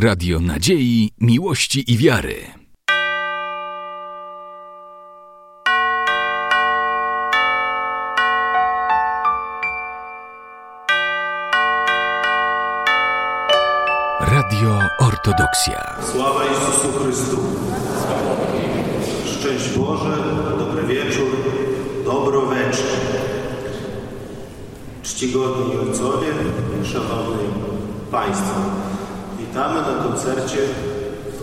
Radio Nadziei, Miłości i Wiary. Radio Ortodoksja. Sława Jezusu Chrystu. Szczęść Boże, dobry wieczór, dobro wieczór. Czcigodni ojcowie, szanowni Państwo. Witamy na koncercie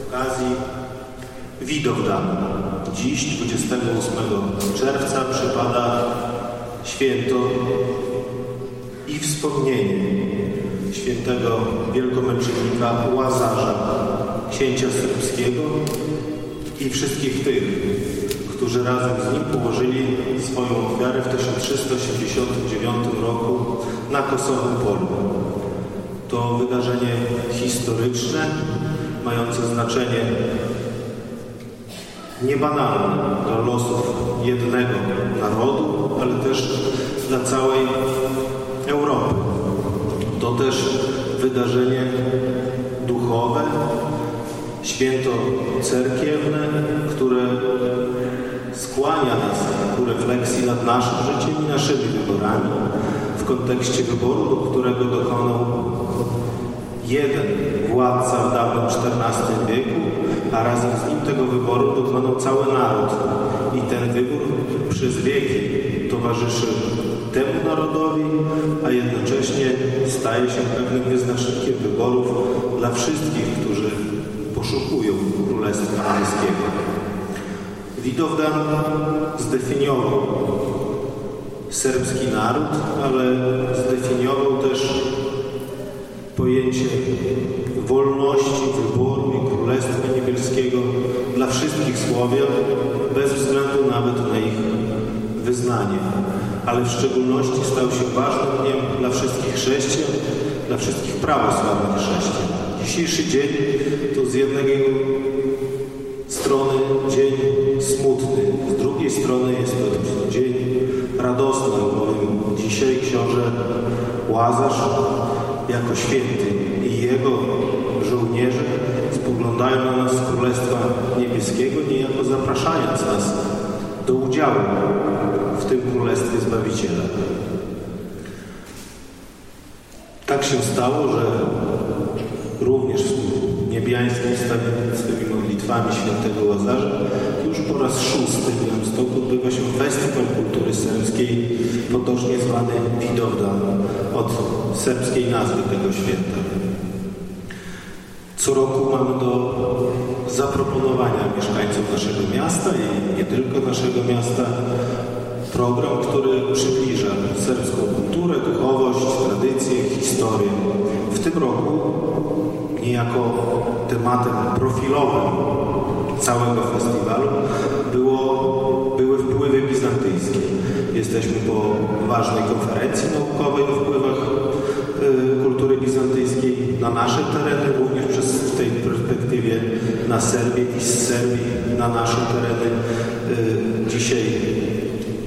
okazji Widowdan. Dziś, 28 czerwca, przypada święto i wspomnienie świętego wielkomęczennika Łazarza, księcia serbskiego i wszystkich tych, którzy razem z nim położyli swoją ofiarę w 1389 roku na Kosowym Polu. To wydarzenie historyczne, mające znaczenie niebanalne dla losów jednego narodu, ale też dla całej Europy. To też wydarzenie duchowe, święto cerkiewne, które skłania nas ku refleksji nad naszym życiem i naszymi wyborami w kontekście wyboru, którego dokonał jeden władca w dawnym XIV wieku, a razem z nim tego wyboru dokonał cały naród. I ten wybór przez wieki towarzyszy temu narodowi, a jednocześnie staje się pewnym wyznacznikiem wyborów dla wszystkich, którzy poszukują Królestwa Niebieskiego. Widowdan zdefiniował serbski naród, ale zdefiniował też Słowian, bez względu nawet na ich wyznanie. Ale w szczególności stał się ważnym dniem dla wszystkich chrześcijan, dla wszystkich prawosławnych chrześcijan. Dzisiejszy dzień to z jednej strony dzień smutny, z drugiej strony jest to dzień radosny, bowiem dzisiaj książę Łazarz jako święty i jego żołnierze spoglądają na nas z Królestwa Niebieskiego, zapraszając nas do udziału w tym Królestwie Zbawiciela. Tak się stało, że również w niebiańskim stawiennictwie modlitwami świętego Łazarza już po raz szósty w Białymstoku odbywa się Festiwal Kultury Serbskiej, potocznie zwany Widowdan, od serbskiej nazwy tego święta. Co roku mamy do zaproponowania mieszkańcom naszego miasta i nie tylko naszego miasta program, który przybliża serbską kulturę, duchowość, tradycje, historię. W tym roku niejako tematem profilowym całego festiwalu było, były wpływy bizantyjskie. Jesteśmy po ważnej konferencji naukowej o wpływach y, kultury bizantyjskiej na nasze tereny, również przez w tej perspektywie na Serbię i z Serbii na nasze tereny. Dzisiaj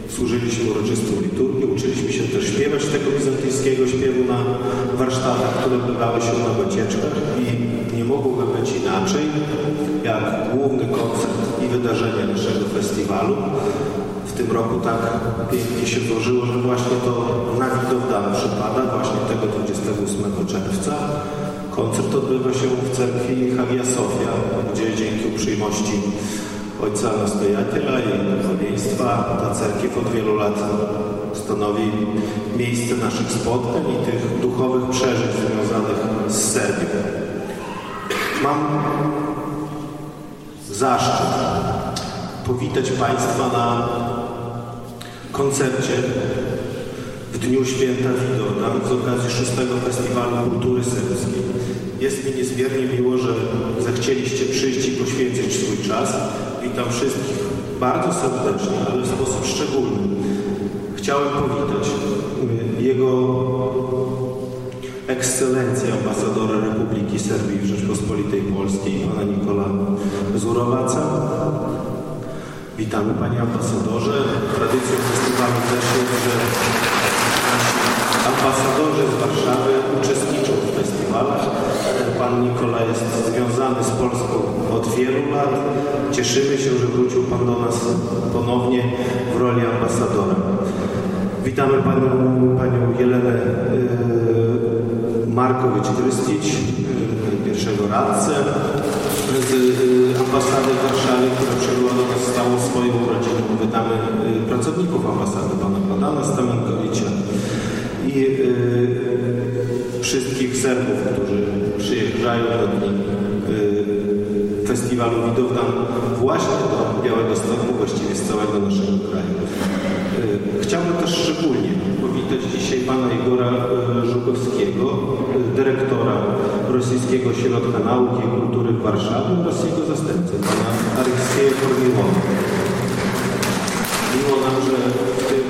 służyliśmy uroczystą liturgię, uczyliśmy się też śpiewać tego bizantyjskiego śpiewu na warsztatach, które odbywały się na wycieczkach i nie mogłoby być inaczej, jak główny koncert i wydarzenie naszego festiwalu. W tym roku tak pięknie się złożyło, że właśnie to na Widowdan przypada, właśnie tego 28 czerwca. Koncert odbywa się w cerkwi Hagia Sofia, gdzie dzięki uprzejmości ojca nastojatela i duchowieństwa. Ta cerkiew od wielu lat stanowi miejsce naszych spotkań i tych duchowych przeżyć związanych z Serbią. Mam zaszczyt powitać Państwa na koncercie w Dniu Święta Widowdan z okazji szóstego Festiwalu Kultury Serbskiej. Jest mi niezmiernie miło, że zechcieliście przyjść i poświęcić swój czas. Witam wszystkich bardzo serdecznie, ale w sposób szczególny. Chciałem powitać Jego Ekscelencję ambasadora Republiki Serbii w Rzeczpospolitej Polskiej, pana Nikola Zurowaca. Witamy Panie Ambasadorze. Tradycją festiwalu też jest, że ambasadorzy z Warszawy uczestniczą w festiwalach. Pan Nikola jest związany z Polską od wielu lat. Cieszymy się, że wrócił Pan do nas ponownie w roli ambasadora. Witamy Panią, panią Jelenę yy, Markowicz-Krystić, yy, pierwszego radcę z yy, ambasady w Warszawie, która przybyła do nas stałą swoją rodziną. Witamy pracowników ambasady, Pana Bogdana Stamenkowicza i yy, wszystkich Serbów, którzy przyjeżdżają do dni yy, festiwalu Widowdan właśnie do Białego Stoku, właściwie z całego naszego kraju. Yy, Chciałbym też szczególnie powitać dzisiaj pana Igora yy, Żukowskiego, dyrektora Rosyjskiego Ośrodka Nauki i Kultury w Warszawie oraz jego zastępcę, pana Aleksieja Kormiłowa. Miło nam, że w tym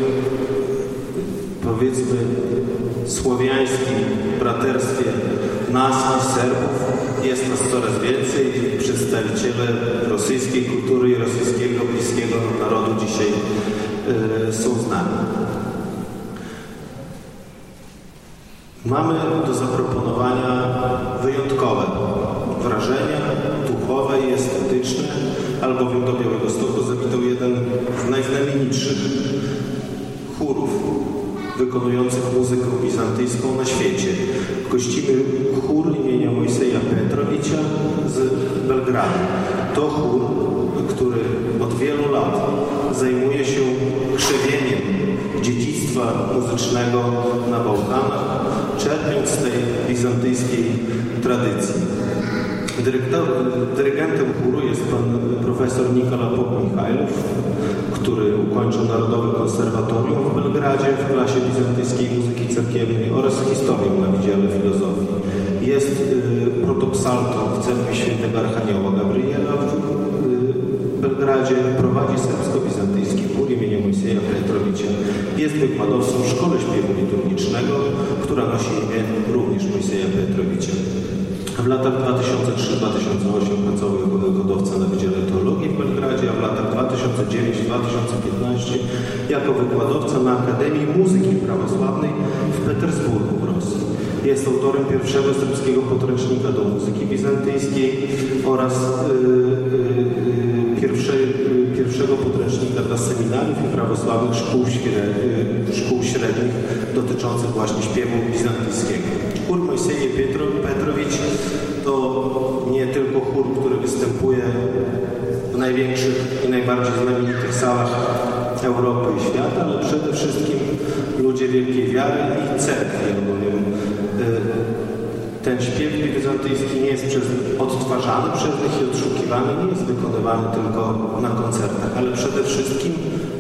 powiedzmy słowiańskim braterstwie nas i Serbów jest nas coraz więcej przedstawiciele rosyjskiej kultury i rosyjskiego bliskiego narodu dzisiaj y, są z nami. Mamy do zaproponowania wyjątkowe wrażenia duchowe i estetyczne, albowiem do Białego Stoku zawitał jeden z najznamienitszych wykonujących muzykę bizantyjską na świecie. Gościmy chór imienia Mojseja Petrowicza z Belgradu. To chór, który od wielu lat zajmuje się krzewieniem dziedzictwa muzycznego na Bałkanach, czerpiąc z tej bizantyjskiej tradycji. Dyrektor, dyrygentem chóru jest pan profesor Nikola Pop-Michajlow, który ukończył Narodowe Konserwatorium w Belgradzie w klasie bizantyjskiej muzyki cerkiewnej oraz historię na Wydziale Filozofii. Jest y, protopsaltą w cerkwi świętego Archanioła Gabriela w y, Belgradzie, prowadzi serbsko-bizantyjski chór imienia Mojsieja Petrowicza. Jest wykładowcą w Szkole Śpiewu Liturgicznego, która nosi imię również Mojsieja Petrowicza. W latach 2003-2008 pracował jako wykładowca na Wydziale Teologii jako wykładowca na Akademii Muzyki Prawosławnej w Petersburgu w Rosji. Jest autorem pierwszego serbskiego podręcznika do muzyki bizantyjskiej oraz yy, pierwszej, yy, pierwszego podręcznika dla seminariów i prawosławnych szkół, szkół średnich dotyczących właśnie śpiewu bizantyjskiego. Chór Mojsieje Petro, Petrowicz to nie tylko chór, który występuje największych i najbardziej znamienitych salach Europy i świata, ale przede wszystkim ludzie wielkiej wiary i cerkwi, albowiem ten śpiew bizantyjski nie jest przez, odtwarzany przez nich i odszukiwany, nie jest wykonywany tylko na koncertach, ale przede wszystkim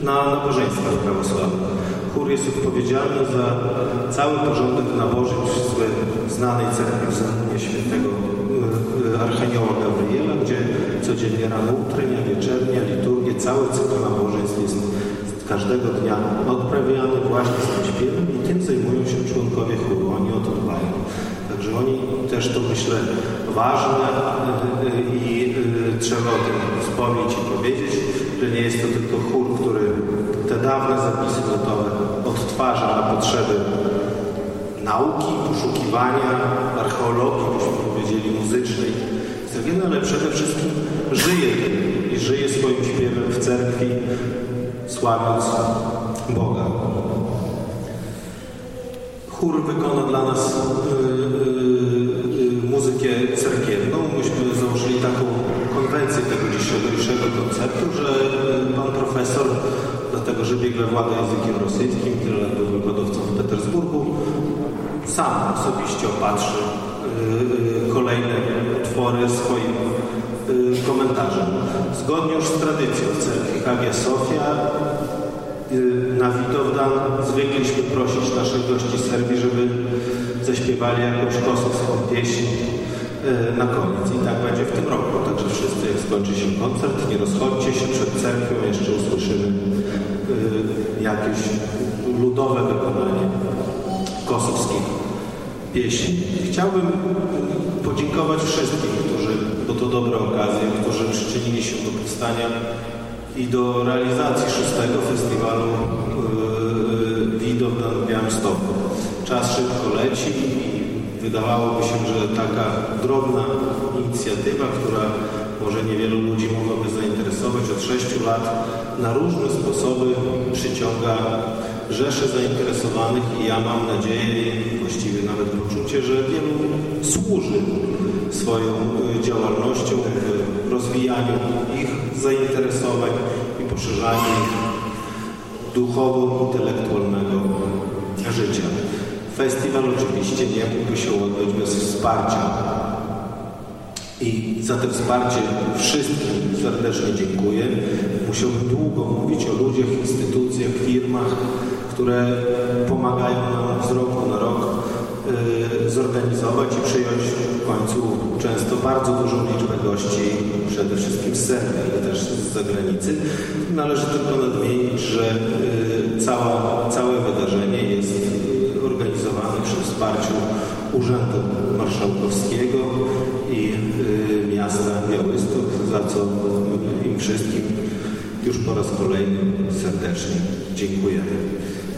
na nabożeństwach prawosławnych. Chór jest odpowiedzialny za cały porządek nabożeństw znanej cerkwi w świętego Archanioła Gabriela, gdzie codziennie rano utrenia, wieczernia, liturgia, cały cykl nabożeństw jest każdego dnia odprawiany właśnie z tym śpiewem i tym zajmują się członkowie chóru. Oni o to dbają. Także oni też to myślę ważne i trzeba o tym wspomnieć i powiedzieć, że nie jest to tylko chór, który te dawne zapisy notowe odtwarza na potrzeby nauki, poszukiwania, archeologii, byśmy powiedzieli, muzycznej, ale przede wszystkim żyje tym i żyje swoim śpiewem w cerkwi, sławiąc Boga. Chór wykona dla nas yy, yy, muzykę cerkiewną. Myśmy założyli taką konwencję tego dzisiejszego konceptu, że pan profesor, dlatego że biegle włada językiem rosyjskim, tyle był wykładowcą w Petersburgu, sam osobiście opatrzy Zgodnie już z tradycją cerkwi Hagia Sofia na Widowdan zwykliśmy prosić naszych gości z Serbii, żeby zaśpiewali jakąś kosowską pieśń na koniec. I tak będzie w tym roku. Także wszyscy, jak skończy się koncert, nie rozchodźcie się przed cerkwią, jeszcze usłyszymy jakieś ludowe wykonanie kosowskich pieśni. Chciałbym podziękować wszystkim, którzy, bo to dobre okazje, którzy przyczynili się do powstania i do realizacji szóstego festiwalu yy, Widowna w Białymstoku. czas szybko leci i wydawałoby się, że taka drobna inicjatywa, która może niewielu ludzi mogłaby zainteresować od sześciu lat, na różne sposoby przyciąga rzesze zainteresowanych i ja mam nadzieję, właściwie nawet poczucie, że wielu służy swoją y, działalnością w rozwijaniu ich zainteresowań i poszerzaniu ich duchowo-intelektualnego życia. Festiwal oczywiście nie mógłby się odbyć bez wsparcia. I za to wsparcie wszystkim serdecznie dziękuję. Musiałbym długo mówić o ludziach, instytucjach, firmach, które pomagają nam z roku na rok zorganizować i przyjąć w końcu często bardzo dużą liczbę gości, przede wszystkim z Serbii, ale też z zagranicy. Należy tylko nadmienić, że y, cała, całe wydarzenie jest organizowane przy wsparciu Urzędu Marszałkowskiego i y, miasta Białystok, za co im wszystkim już po raz kolejny serdecznie dziękujemy.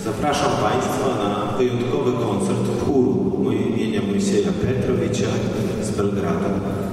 Zapraszam Państwa na wyjątkowy koncert chóru imienia Mojsieja Petrowicza z Belgradu.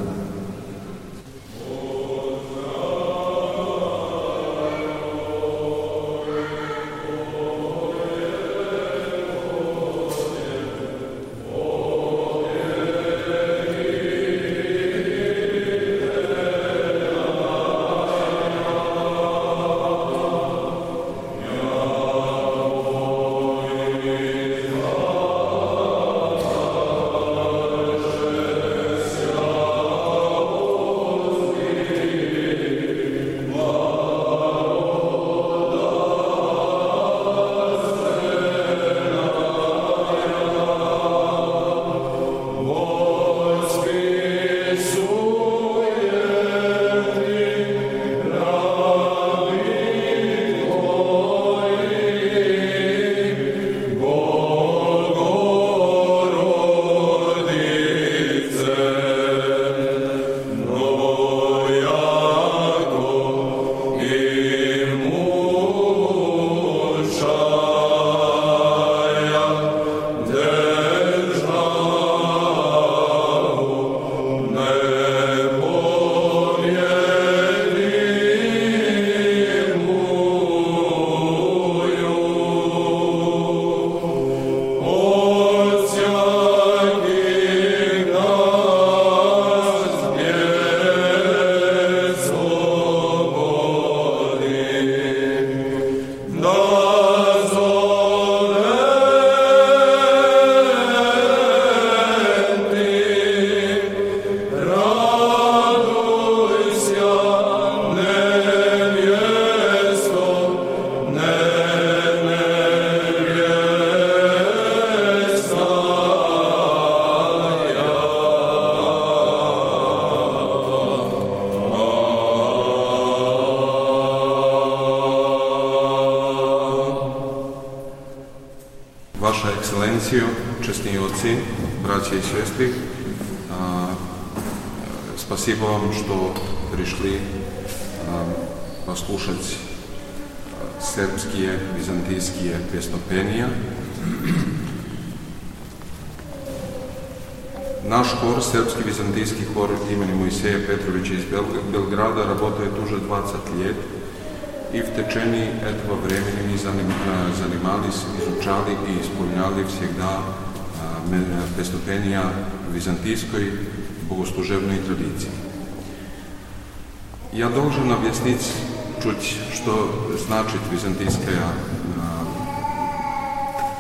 konferencijo, učestnioci, braće i sestri, a, spasibo vam što prišli a, poslušati srpskije, bizantijskije pjesmopenije. Naš hor, srpski bizantijski hor imeni Moiseja Petrovića iz Belgrada, работает tuže 20 let. И в во этого времени мы занимались, изучали и исполняли всегда преступления византийской богослужебной традиции. Я должен объяснить чуть, што значит византийская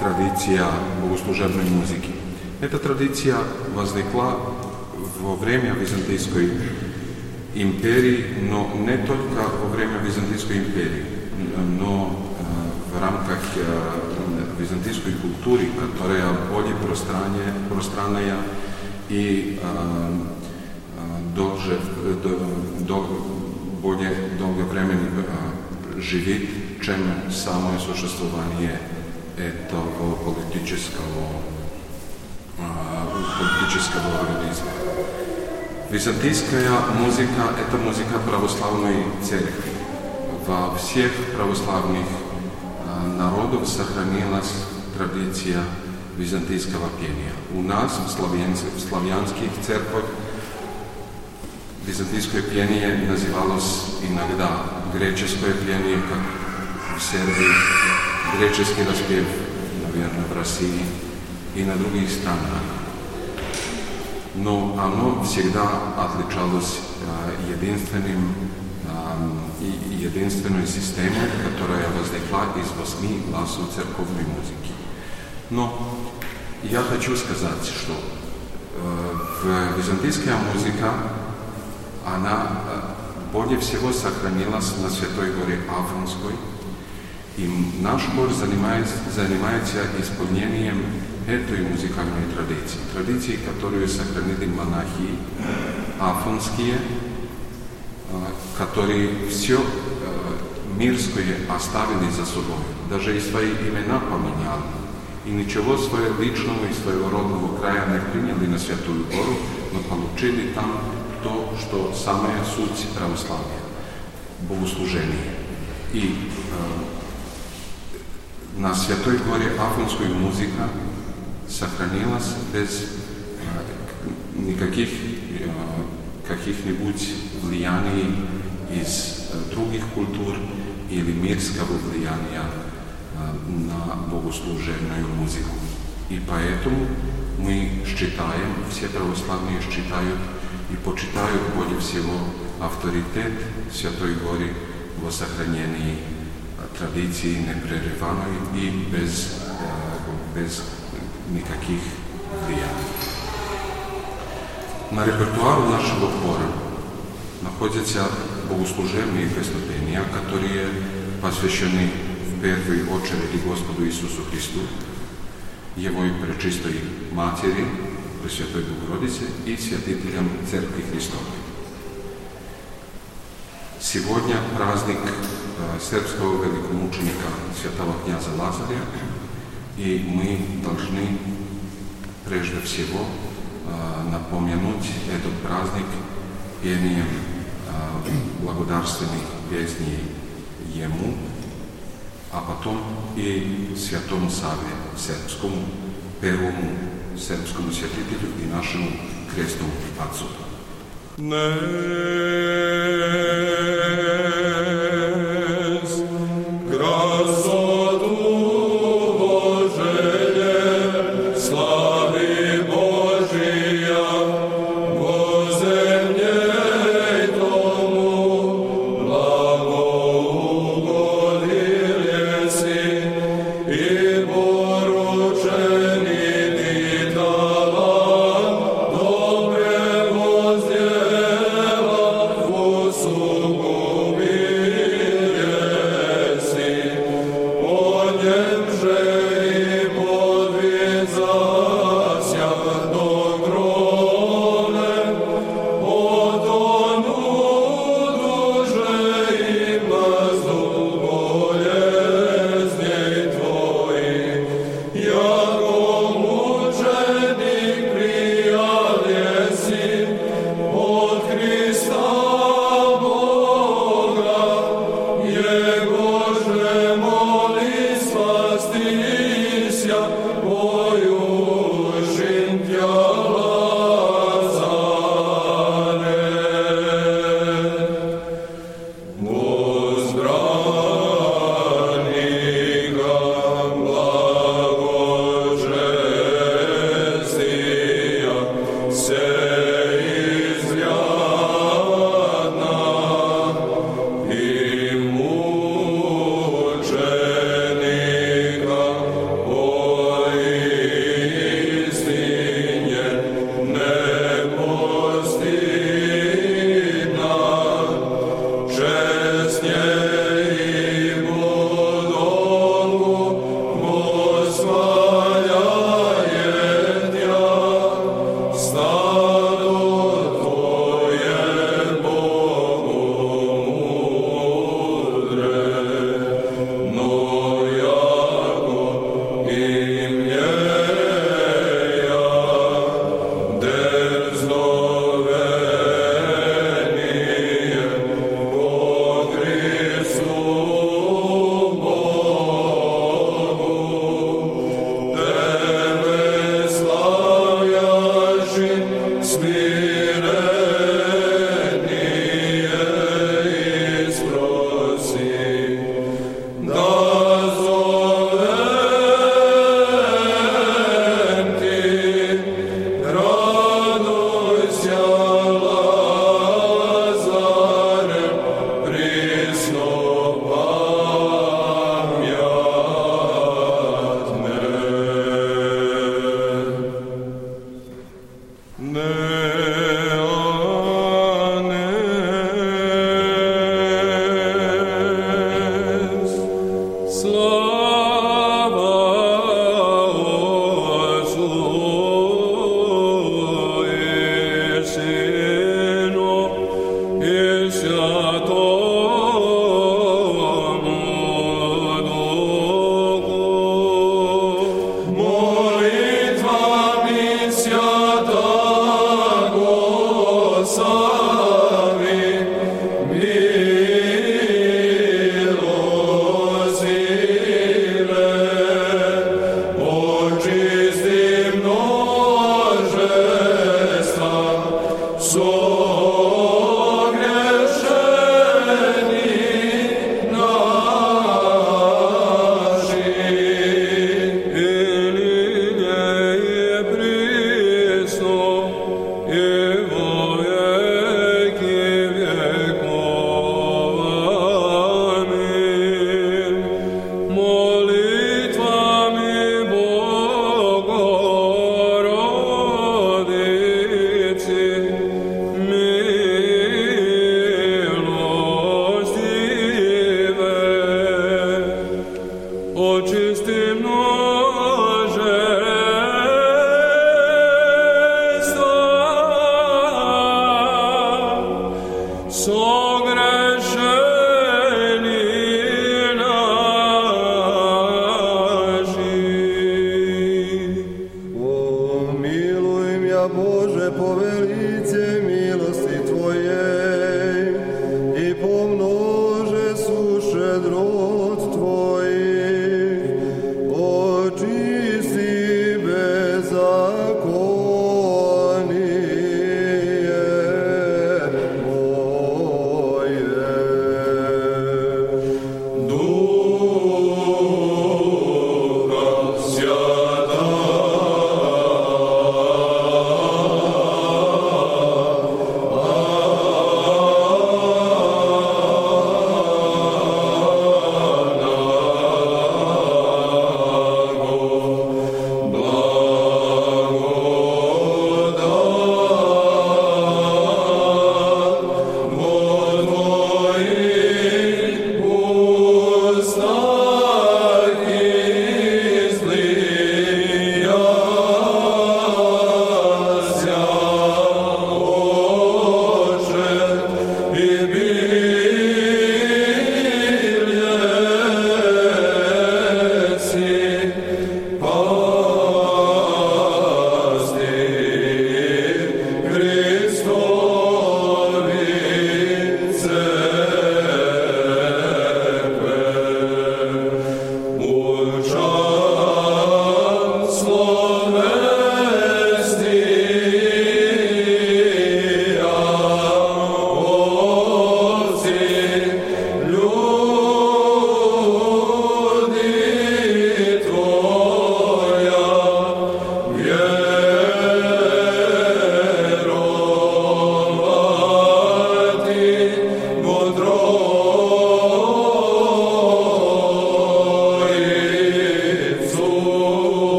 традиција богослужебной музыки. Эта традиција возникла во време византийской империи, но не только во время Византийской империи, но в рамках византийской культуры, которая более пространная i dłużej, do, do, более долговременно жить, чем самое существование этого политического, политического организма. Византийская музыка – это музыка православной церкви. Во всех православных народах сохранилась традиция византийского пения. У нас в, славянских, в славянских церквах византийское пение называлось иногда греческое пение, как в Сербии, греческий распев, наверное, в России и на других странах. Но оно всегда отличалось э, единственным и единственной системой, которая возникла из восьми классов церковной музыки. Но я хочу сказать, что э, византийская музыка, она более всего сохранилась на Святой горе Афонской, и наш хор занимается, занимается исполнением этой музыкальной традиции, традиции, которую сохранили монахи афонские, которые все мирское оставили за собой, даже и свои имена поменяли, и ничего своего личного и своего родного края не приняли на Святую Гору, но получили там то, что самая суть православия – богослужение. И э, на Святой Горе Афонская музыка сохранилась без э, никаких э, каких-нибудь влияний из э, других культур или мирского влияния на богослужебную музыку. И поэтому мы считаем, все православные считают и почитают более всего авторитет Святой Горе во сохранении традиции непрерываемой и без, без никаких влияний. На репертуару нашего хора находятся богослужебные песнопения, которые посвящены в первую очередь Господу Иисусу Христу, Его и Пречистой Матери, Пресвятой Богородице и святителям Церкви Христовой. Сегодня праздник сербского великомученика святого князя Лазаря, и мы должны прежде всего напомянуть этот праздник пением благодарственных песней Ему, а потом и Святому Саве, сербскому, первому сербскому святителю и нашему крестному отцу. Добре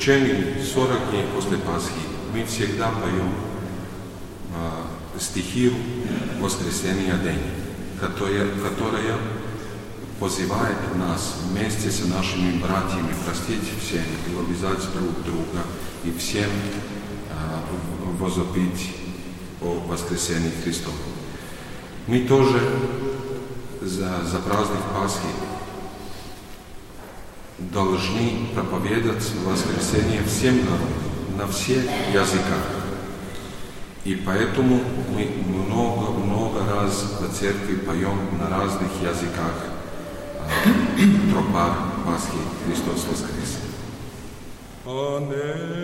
течение 40 дней после Пасхи мы всегда поем э, стихи воскресения день, которая, которая позывает нас вместе с нашими братьями простить всем и обязать друг друга и всем э, возопить о воскресении Христова. Мы тоже за, за праздник Пасхи должны проповедовать воскресение всем народам, на всех языках. И поэтому мы много-много раз в церкви поем на разных языках э, тропа Пасхи Христос воскрес. Аминь.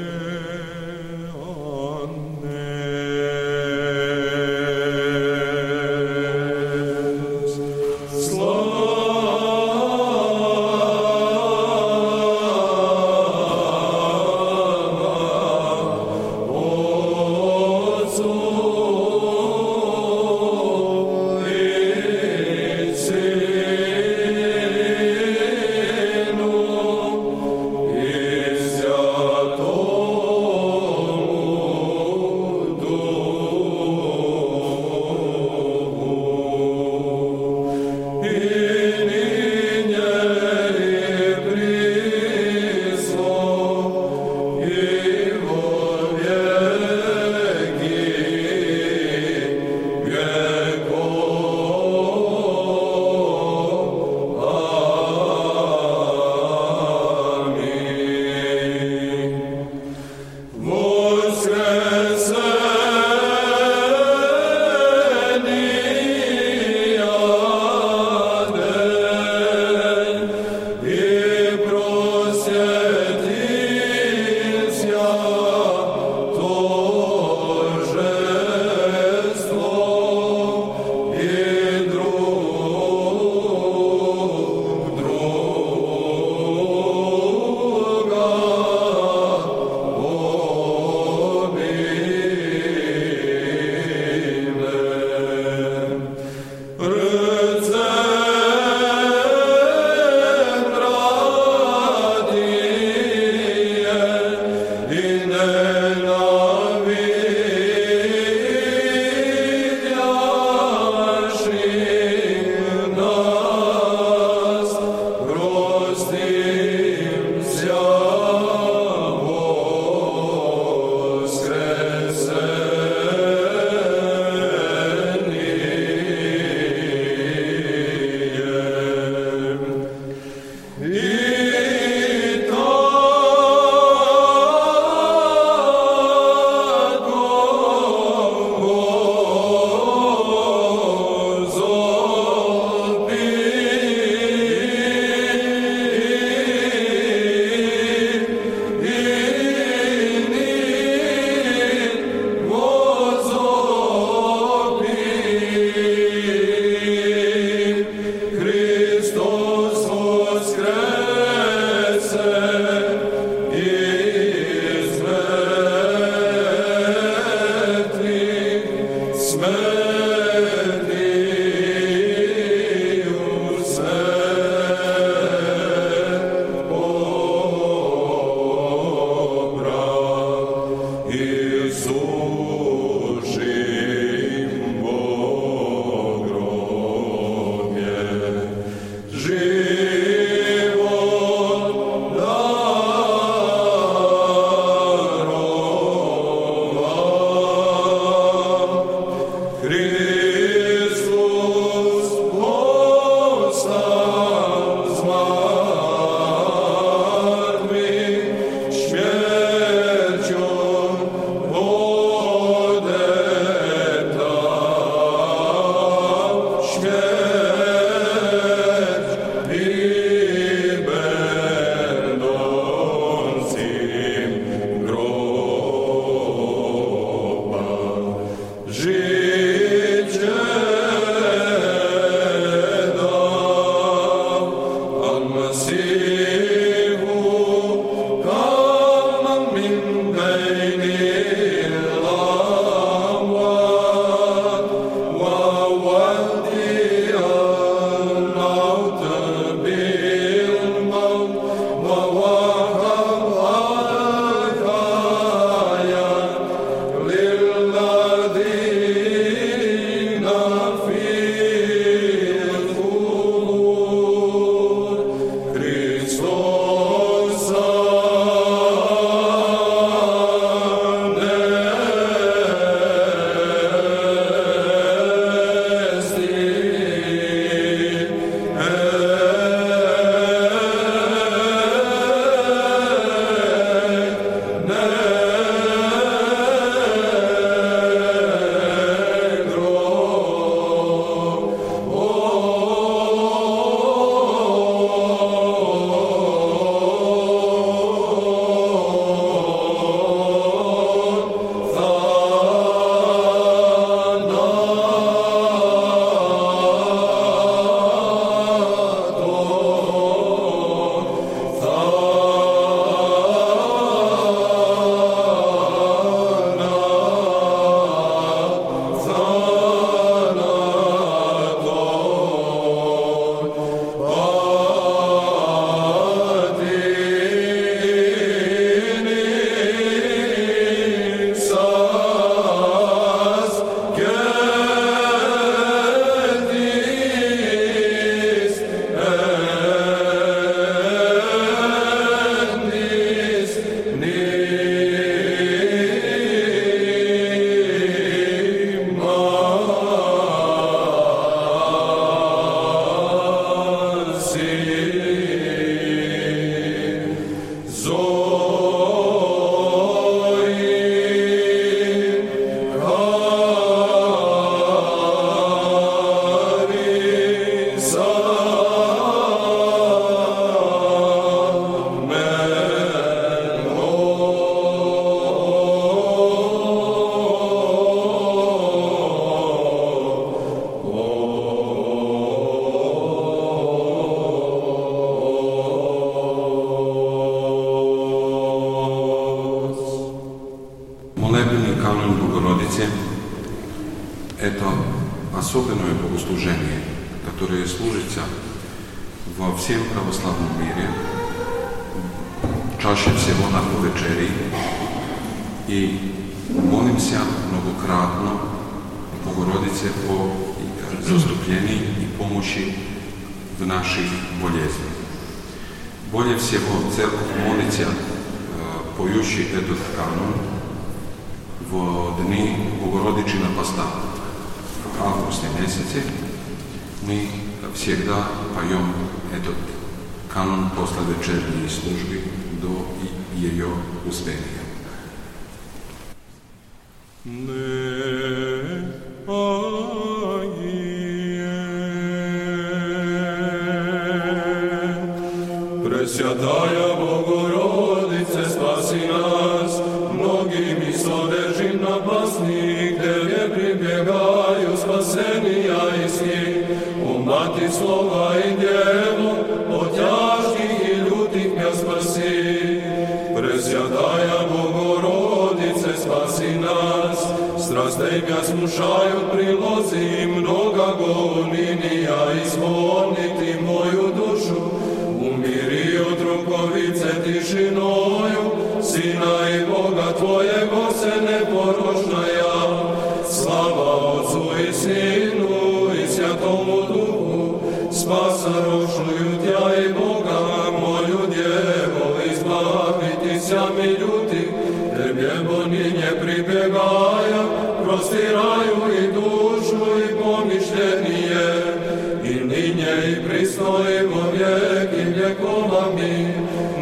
Pristojimo vijek i vjekova mi,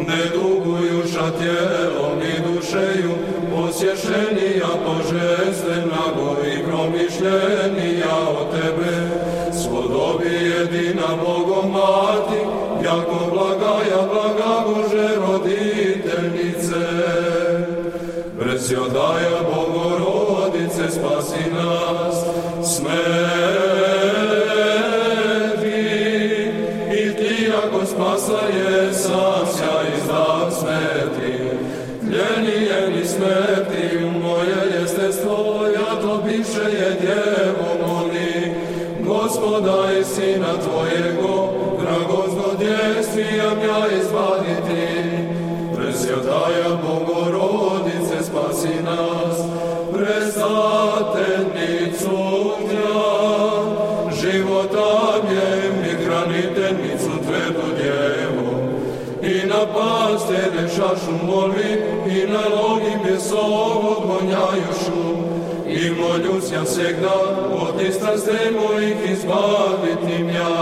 ne dugujuša tijelom i dušeju, posješenija božestvenago i promišljenija o Tebe, svodobi jedina Bogom mati, jako blagaja, blaga Bože roditeljice. Presjodaja Bogorodice, spasi nas, smrti. čašu moli i na nogi bjesov odgonjajušu. I molju sjam svegda, od istraste mojih izbaviti mja.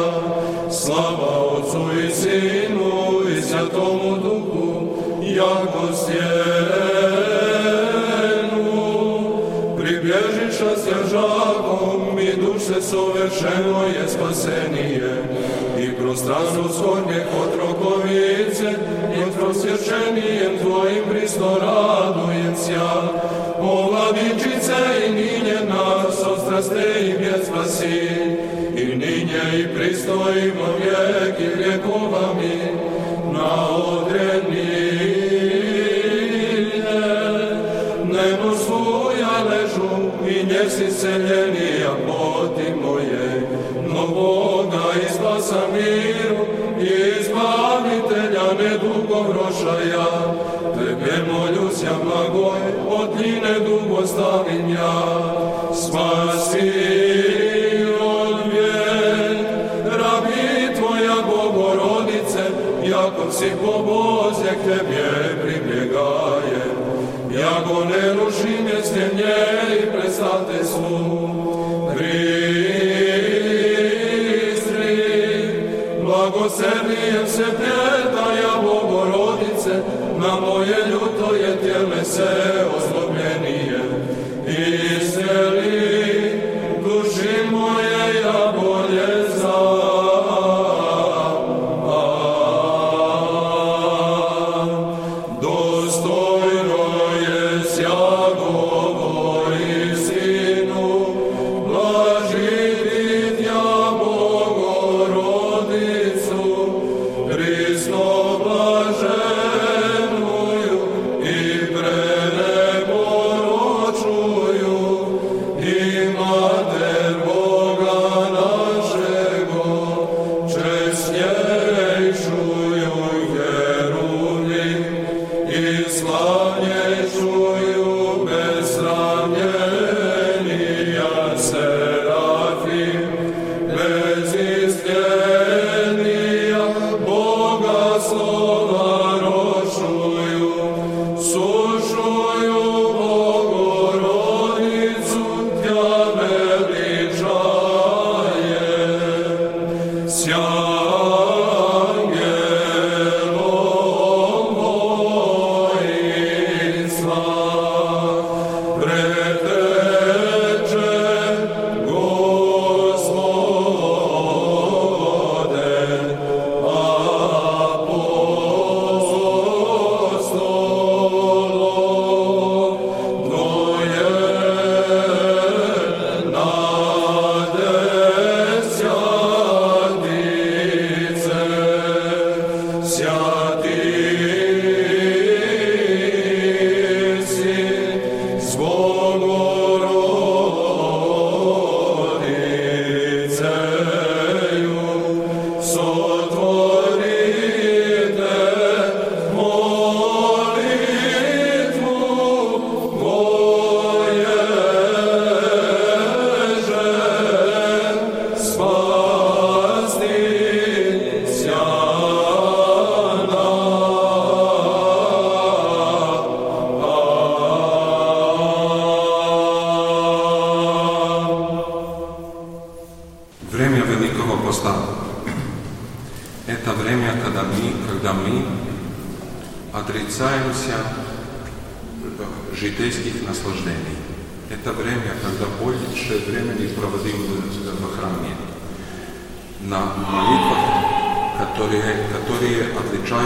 Slava Otcu i Sinu i Svjatomu Duhu, jako sjenu. Pribježiša se žakom i duše sovešeno je spasenije. I prostranu shodnje kod rokovice, i prosvječenijem Tvojim pristo radujem sja. O vladičice i ninje nas ostraste i vjet spasi, i ninje i pristojimo vijek i vjekova mi, na odrenije. Nemo svoja ležu i njesi seljenija poti vrošaja. Tebe molju sja blagoj, od njine dugo stavim ja. Spasi od vijek, rabi Tvoja Bogorodice, jako si pobozje k Tebje pribjegaje. Ja go ne rušim jesne nje i prestate su. Kristri, blagosrnijem se predaja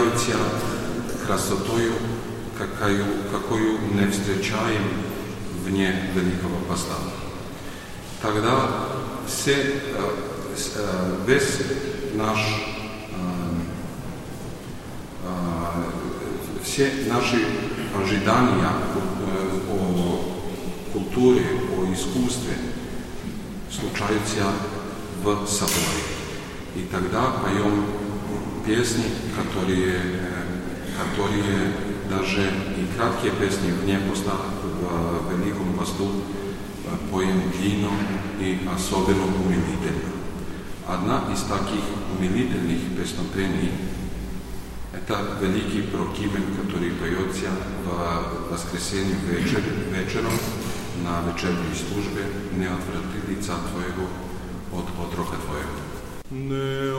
отличаются красотою, какую, какую не встречаем вне Великого Поста. Тогда все, весь наш все наши ожидания о культуре, о искусстве случаются в соборе. И тогда поем песни, которые, которые даже и краткие песни вне поста в Великом посту поем длинно и особенно умилительно. Одна из таких умилительных песнопений – это великий прокимен, который поется в воскресенье вечер, вечером на вечерней службе «Не отврати лица Твоего от отрока Твоего». Не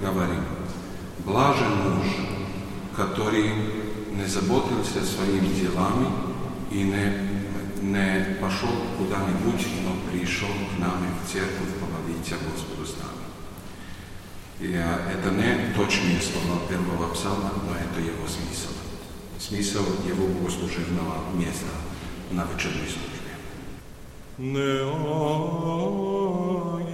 говорим, «Блажен муж, который не заботился своими делами и не, не пошел куда-нибудь, но пришел к нам в церковь помолиться Господу с нами». И это не точные слова первого псалма, но это его смысл. Смысл его богослужебного места на вечерней службе. najstrašniji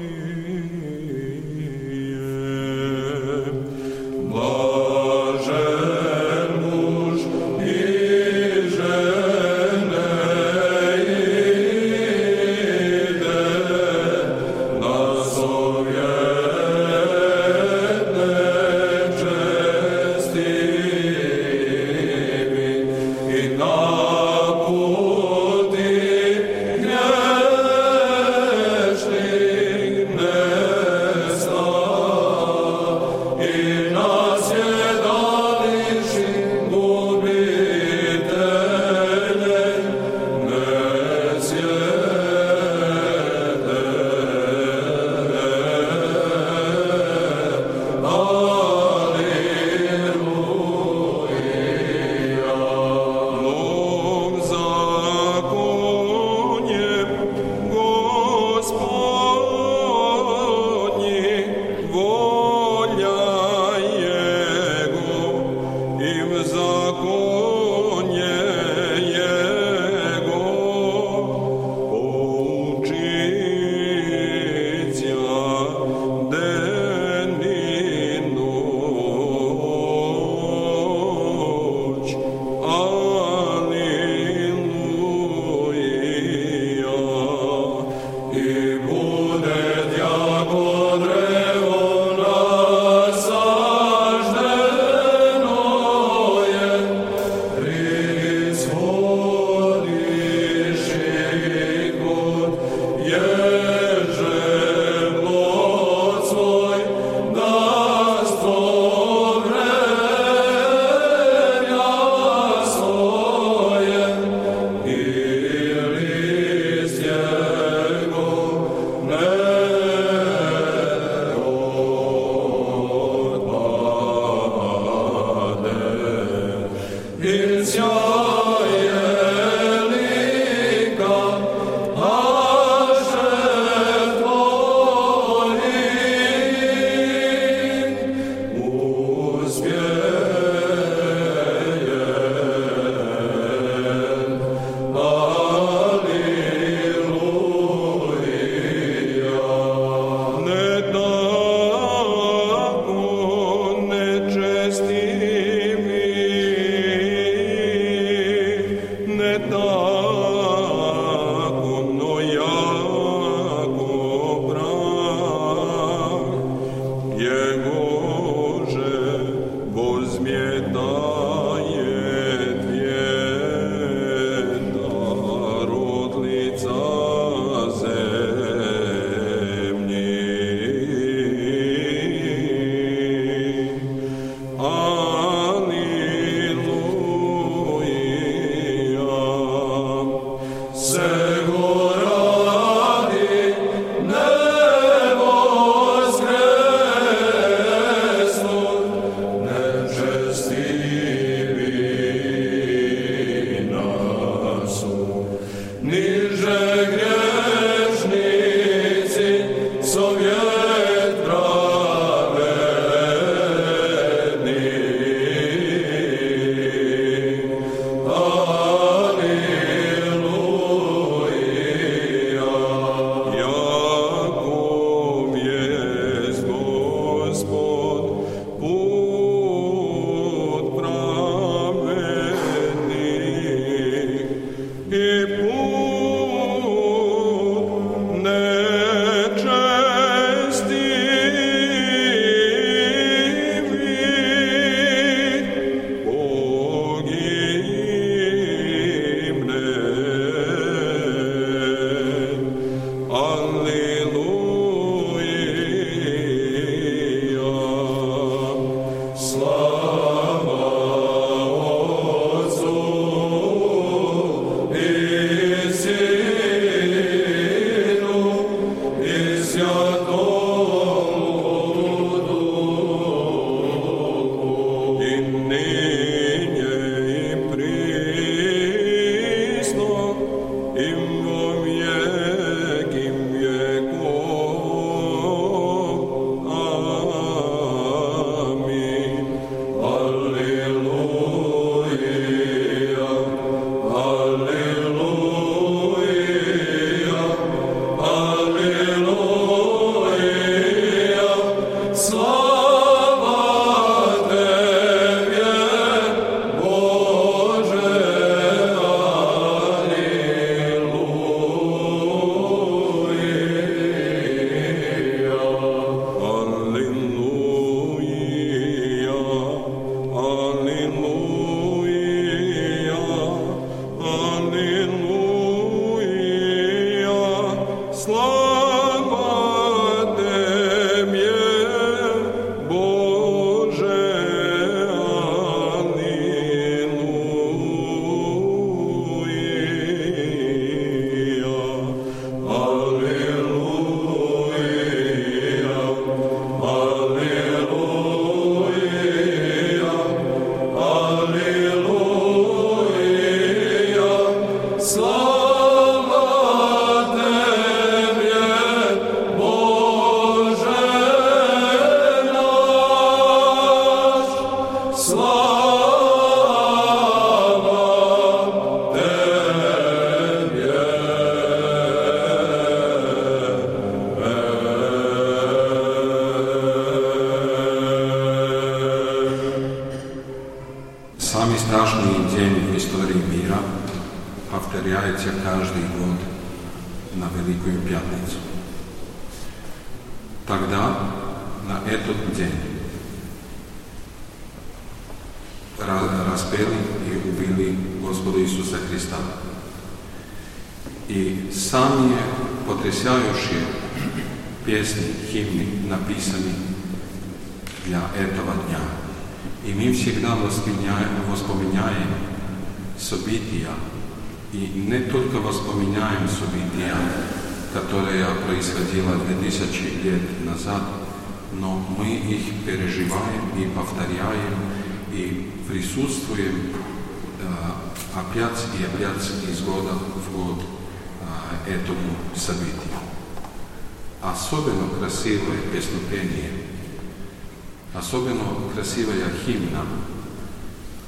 особенно красивая химна,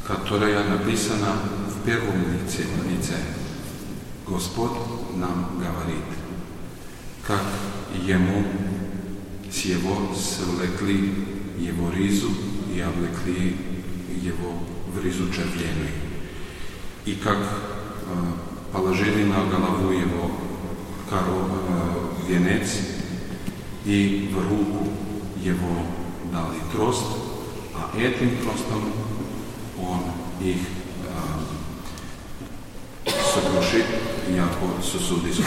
которая написана в первом лице, лице. Господь нам говорит, как Ему с Его свлекли Его ризу и облекли Его в ризу червленую. И как э, положили на голову Его коров, э, венец и в руку Его dali krost, a etnim trostom on ih um, sokruši su sosudi s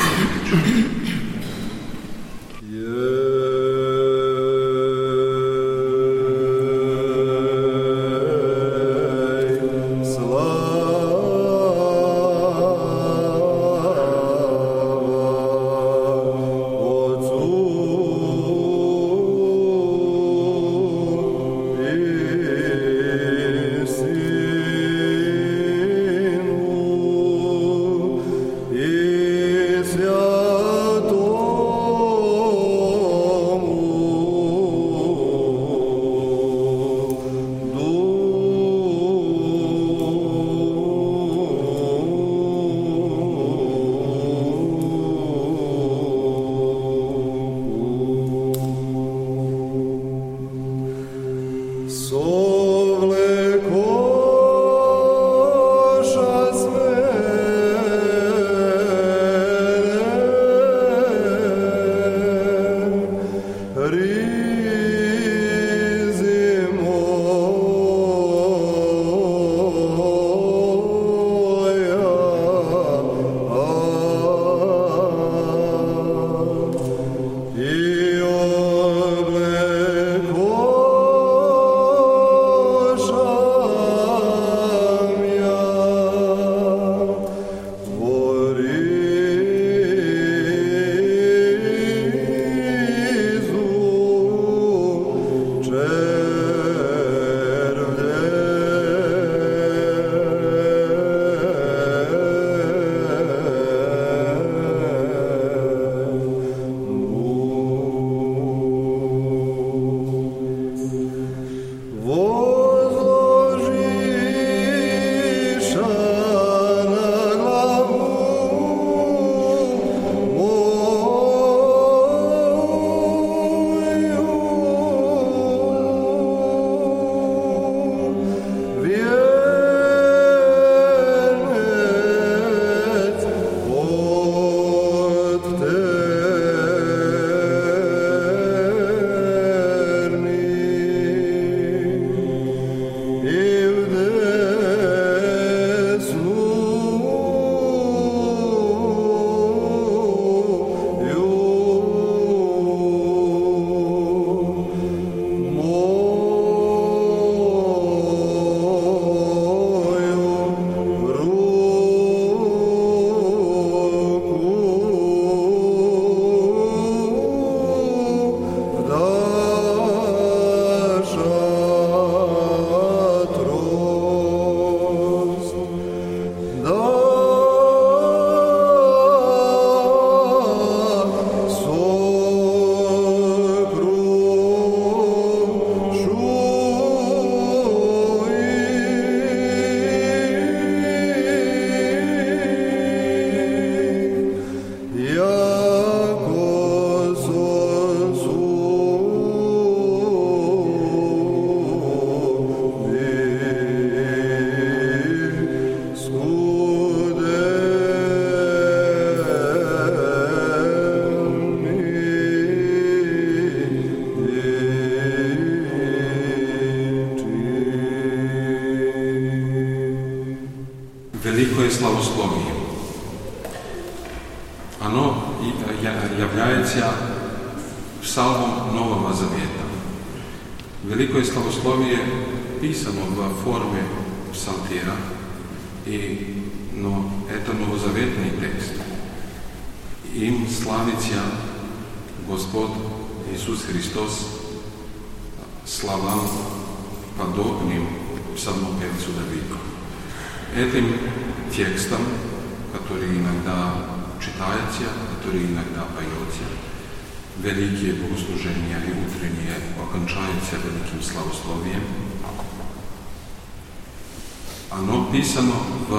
upisano v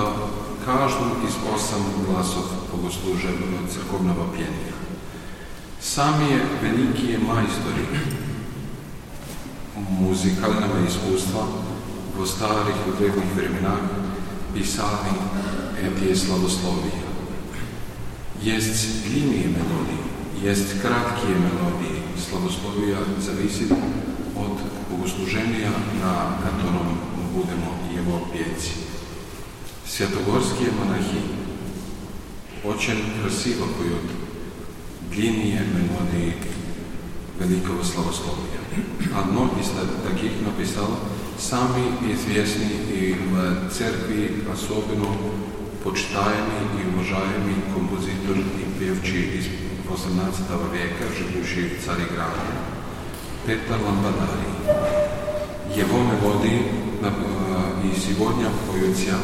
každom iz osam glasov bogoslužebného crkovného pjenja. Sami je veliki je majstori muzikalnega iskustva v starih odvekih vremenah pisali te slavoslovije. Jest linije melodije, jest kratkije melodije, slavoslovija zavisi od bogosluženja na katorom budemo i pjeci. Святогорские монахи очень красиво поют длинные мелодии великого славословия. Одно из таких написал самый известный и в церкви особенно почитаемый и уважаемый композитор и певчий из 18 века, живущий в Цареграде, Петр Ламбадари. Его мелодии и сегодня поются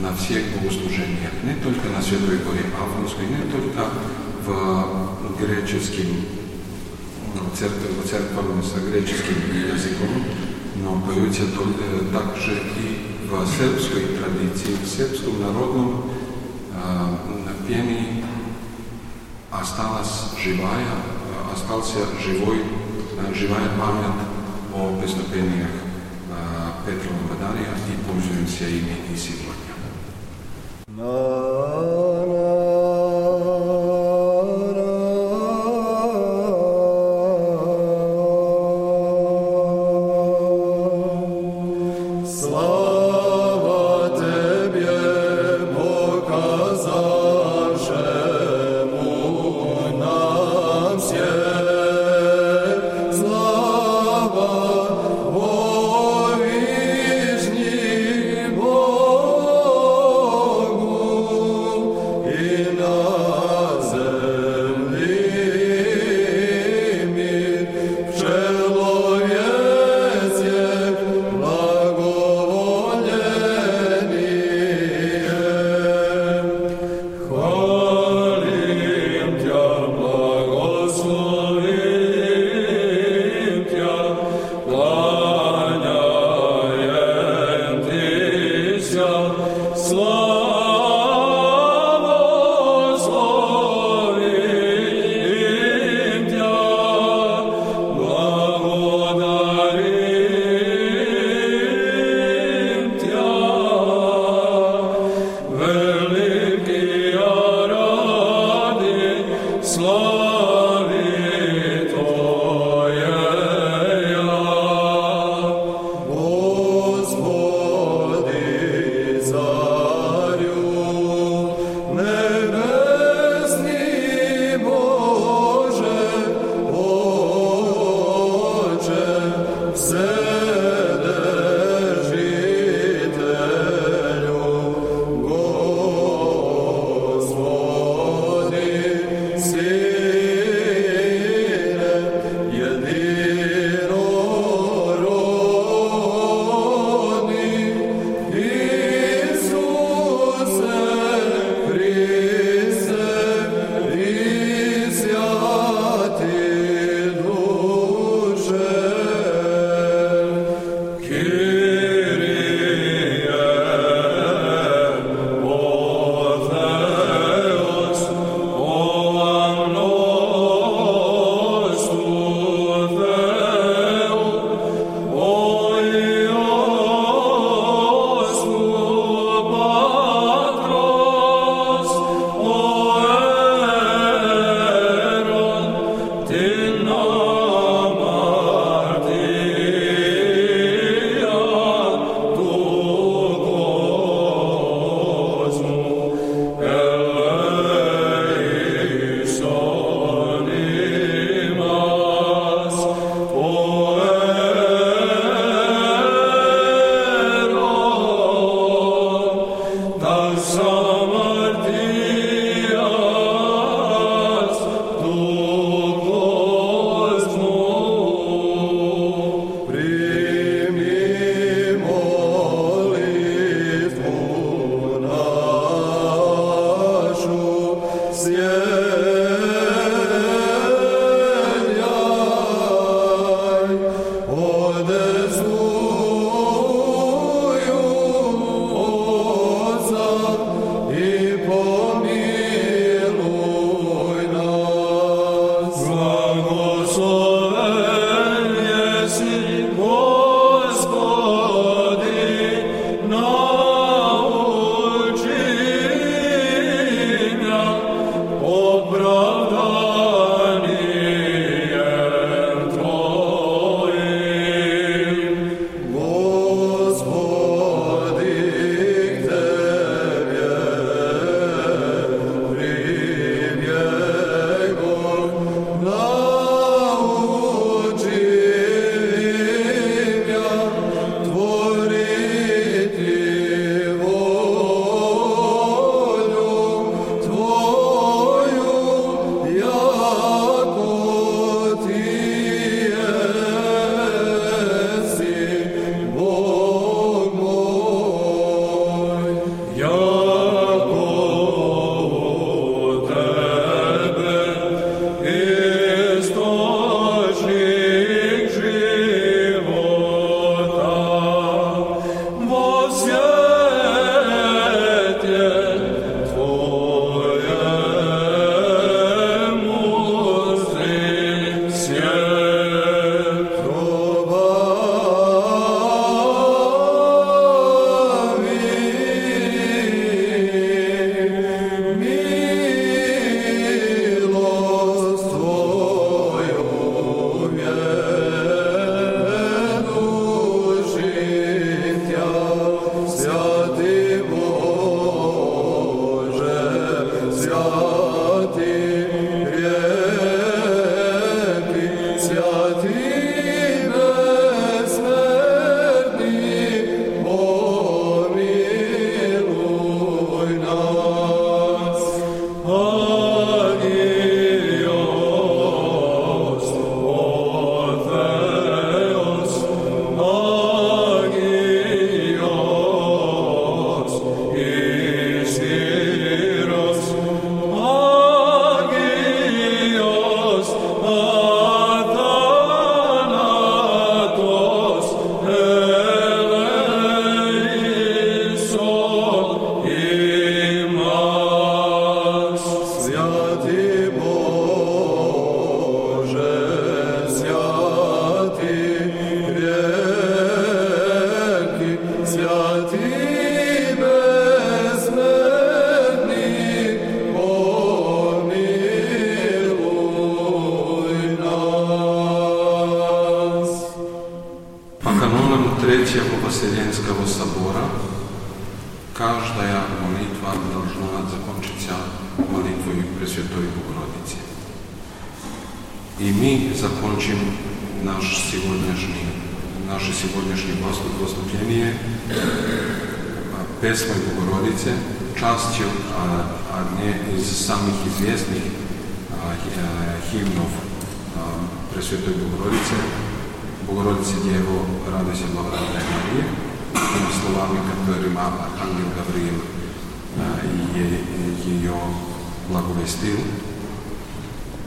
на всех богослужениях, не только на Святой Горе Афонской, не только в греческом церковь с греческим языком, но поются также и в сербской традиции, в сербском народном э, пении осталась живая, остался живой, живая память о песнопениях Петра Ламбадария и пользуемся ими и сегодня. из самых известных а, э, химнов а, Пресвятой Богородицы, Богородице Деву, радуйся, благодатная Мария, теми словами, которыми ангел Гавриил а, э, ее благовестил.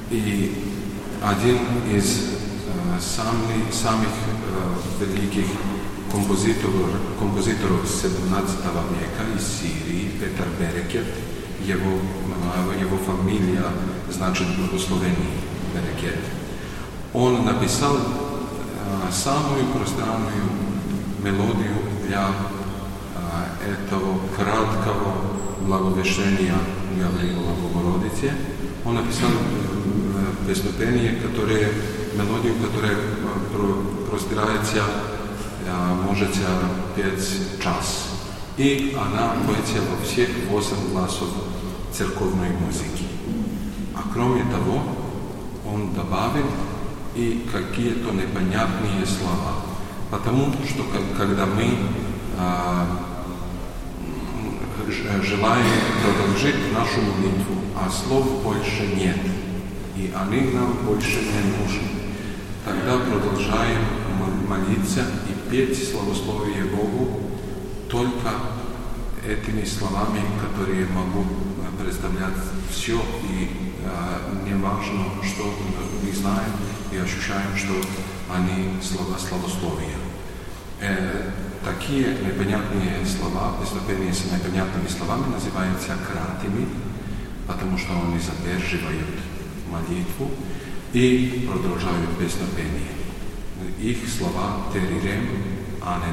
И один из самых, самых великих композиторов, композиторов 17 века из Сирии, Петр Берекет, jego, mamavo, jevo familija, znači u Sloveniji, Benekjet. On napisal samo i melodiju dla eto kratkavo blagovešenja Gavrilova Bogorodice. On napisal pesnotenje, ktore je melodiju, ktore prostirajeća može cijel pjec čas. I ona pojeća u vsih osam glasov церковной музыки. А кроме того, он добавил и какие-то непонятные слова. Потому что когда мы э, желаем продолжить нашу молитву, а слов больше нет, и они нам больше не нужны, тогда продолжаем молиться и петь славословие Богу только этими словами, которые могу э, представлять все, и э, не важно, что мы знаем и ощущаем, что они слова словословия. Э, такие непонятные слова, выступления с непонятными словами называются кратами, потому что они задерживают молитву и продолжают без. Их слова терирем,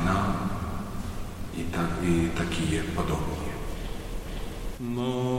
нам и, так, и такие подобные. На,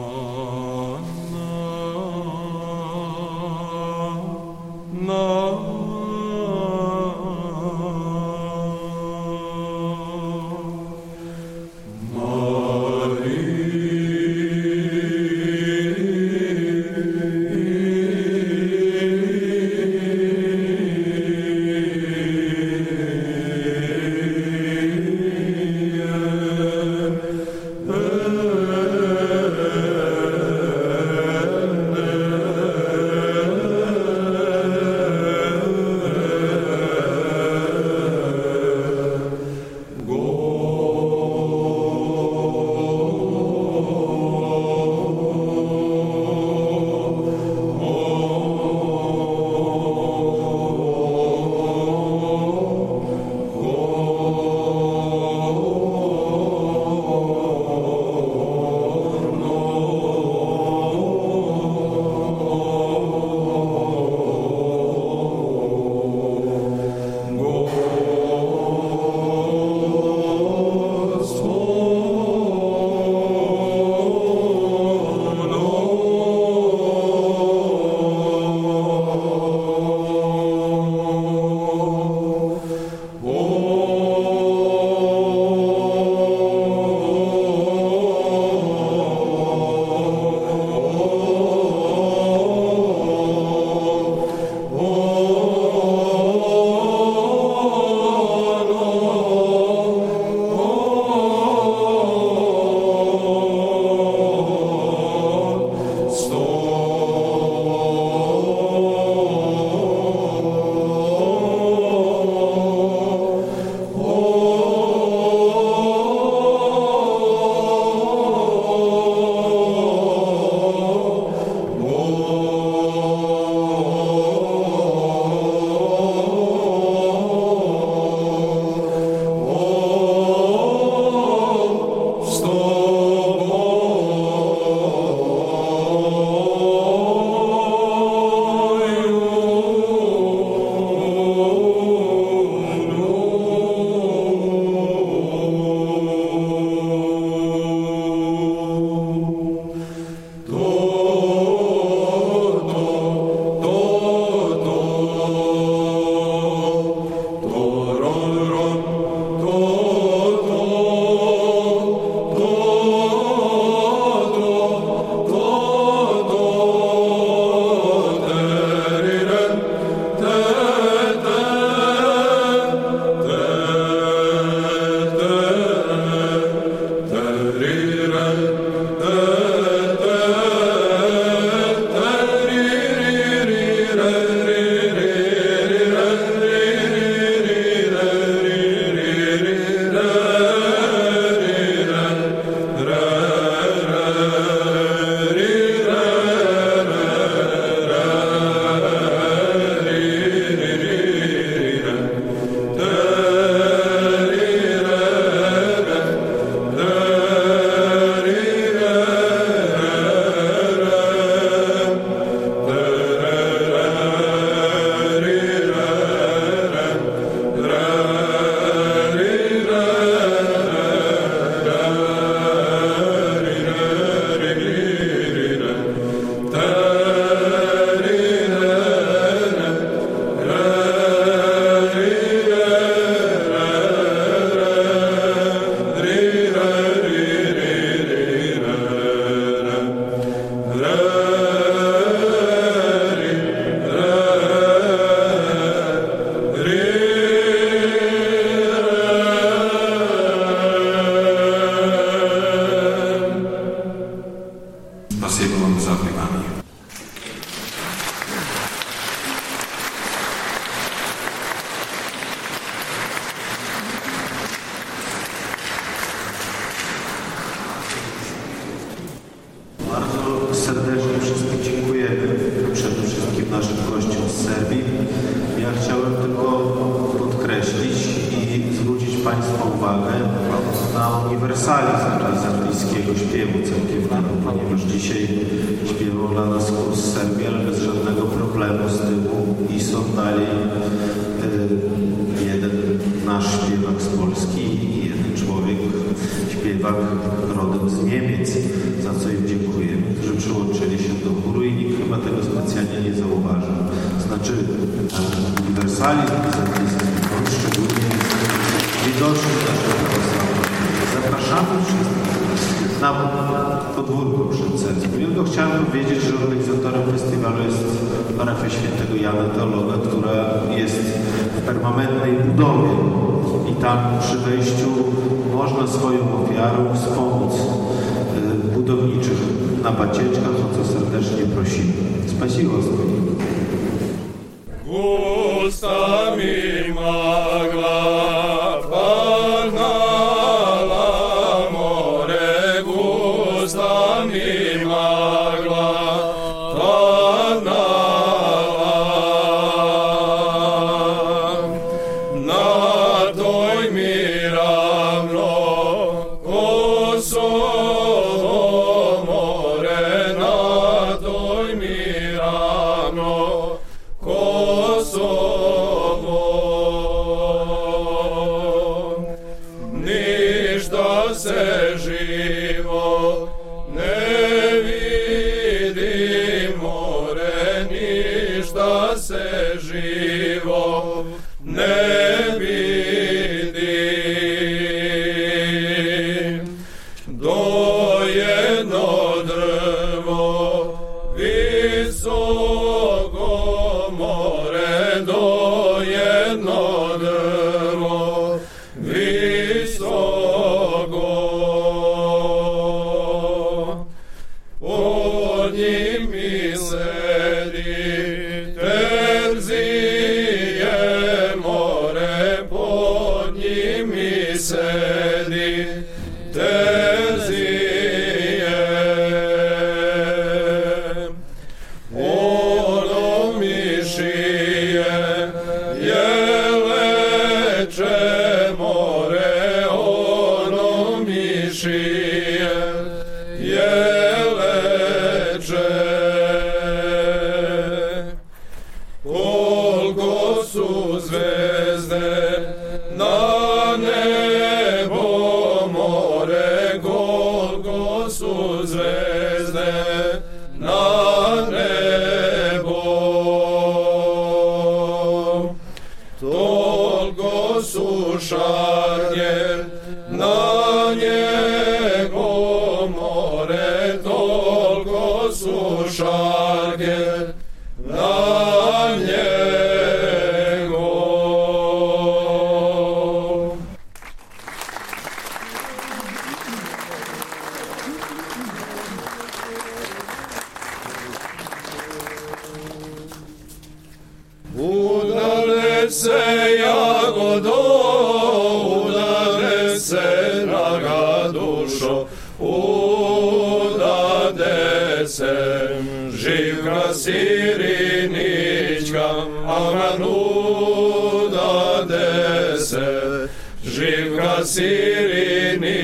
sirinička.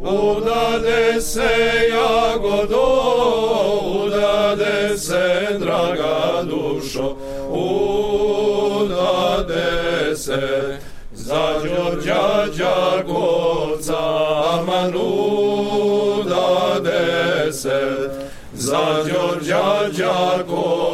Udade se jagodo, udade se draga dušo, udade se za Đorđa Đakovca, aman udade se za Đorđa Đakovca.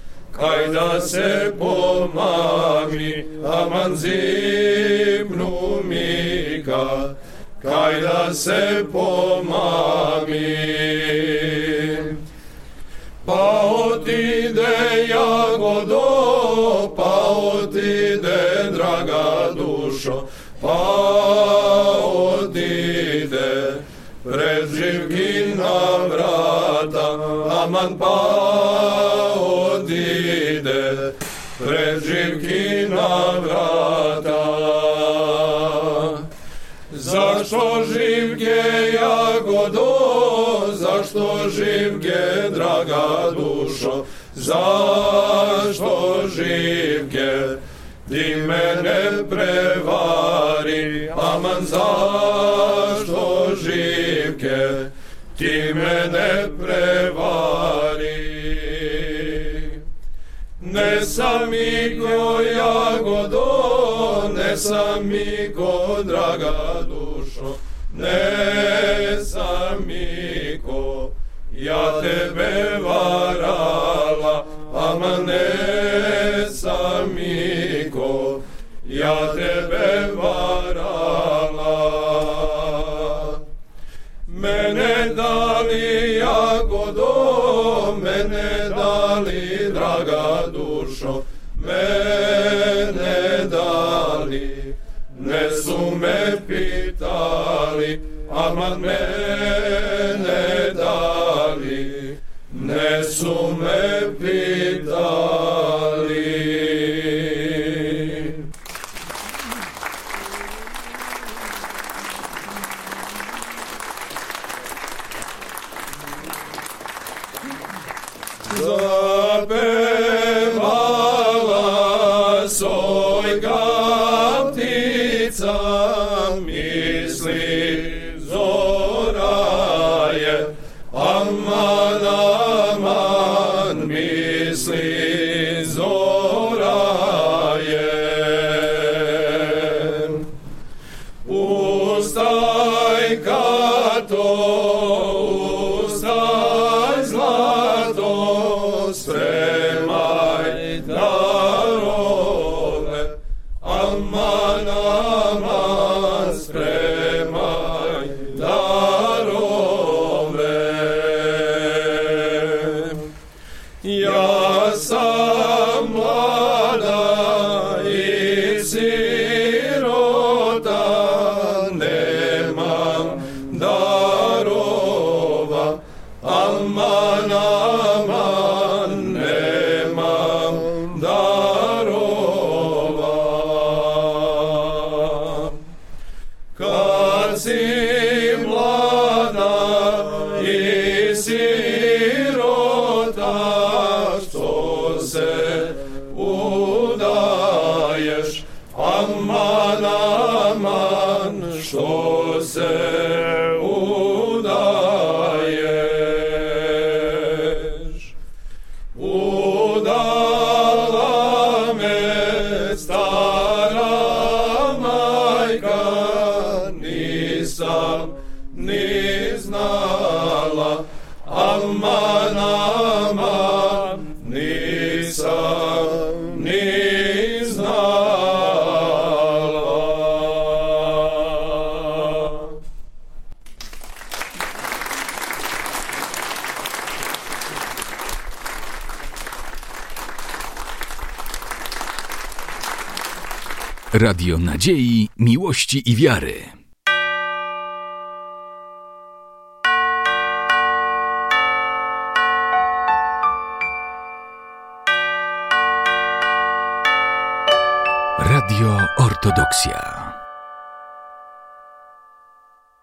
Hai da se pomami, amanzim numika, Kaj da se pomami. Pa otide jagodo, pa otide draga dušo, pa otide pred živkina vrata, aman pa vrata. Zašto živke jagodo, zašto živke draga dušo, zašto živke ti mene prevari, aman zašto živke ti mene prevari. es amigo i agodon, es amigo draga dušo, nes amigo, ja tebe varala, ama nes amigo, ja tebe varala. Mene dali agodon, mene dali draga dušo, mene dali, ne su me pitali, aman mene dali, ne su me pitali. Radio Nadziei, Miłości i Wiary.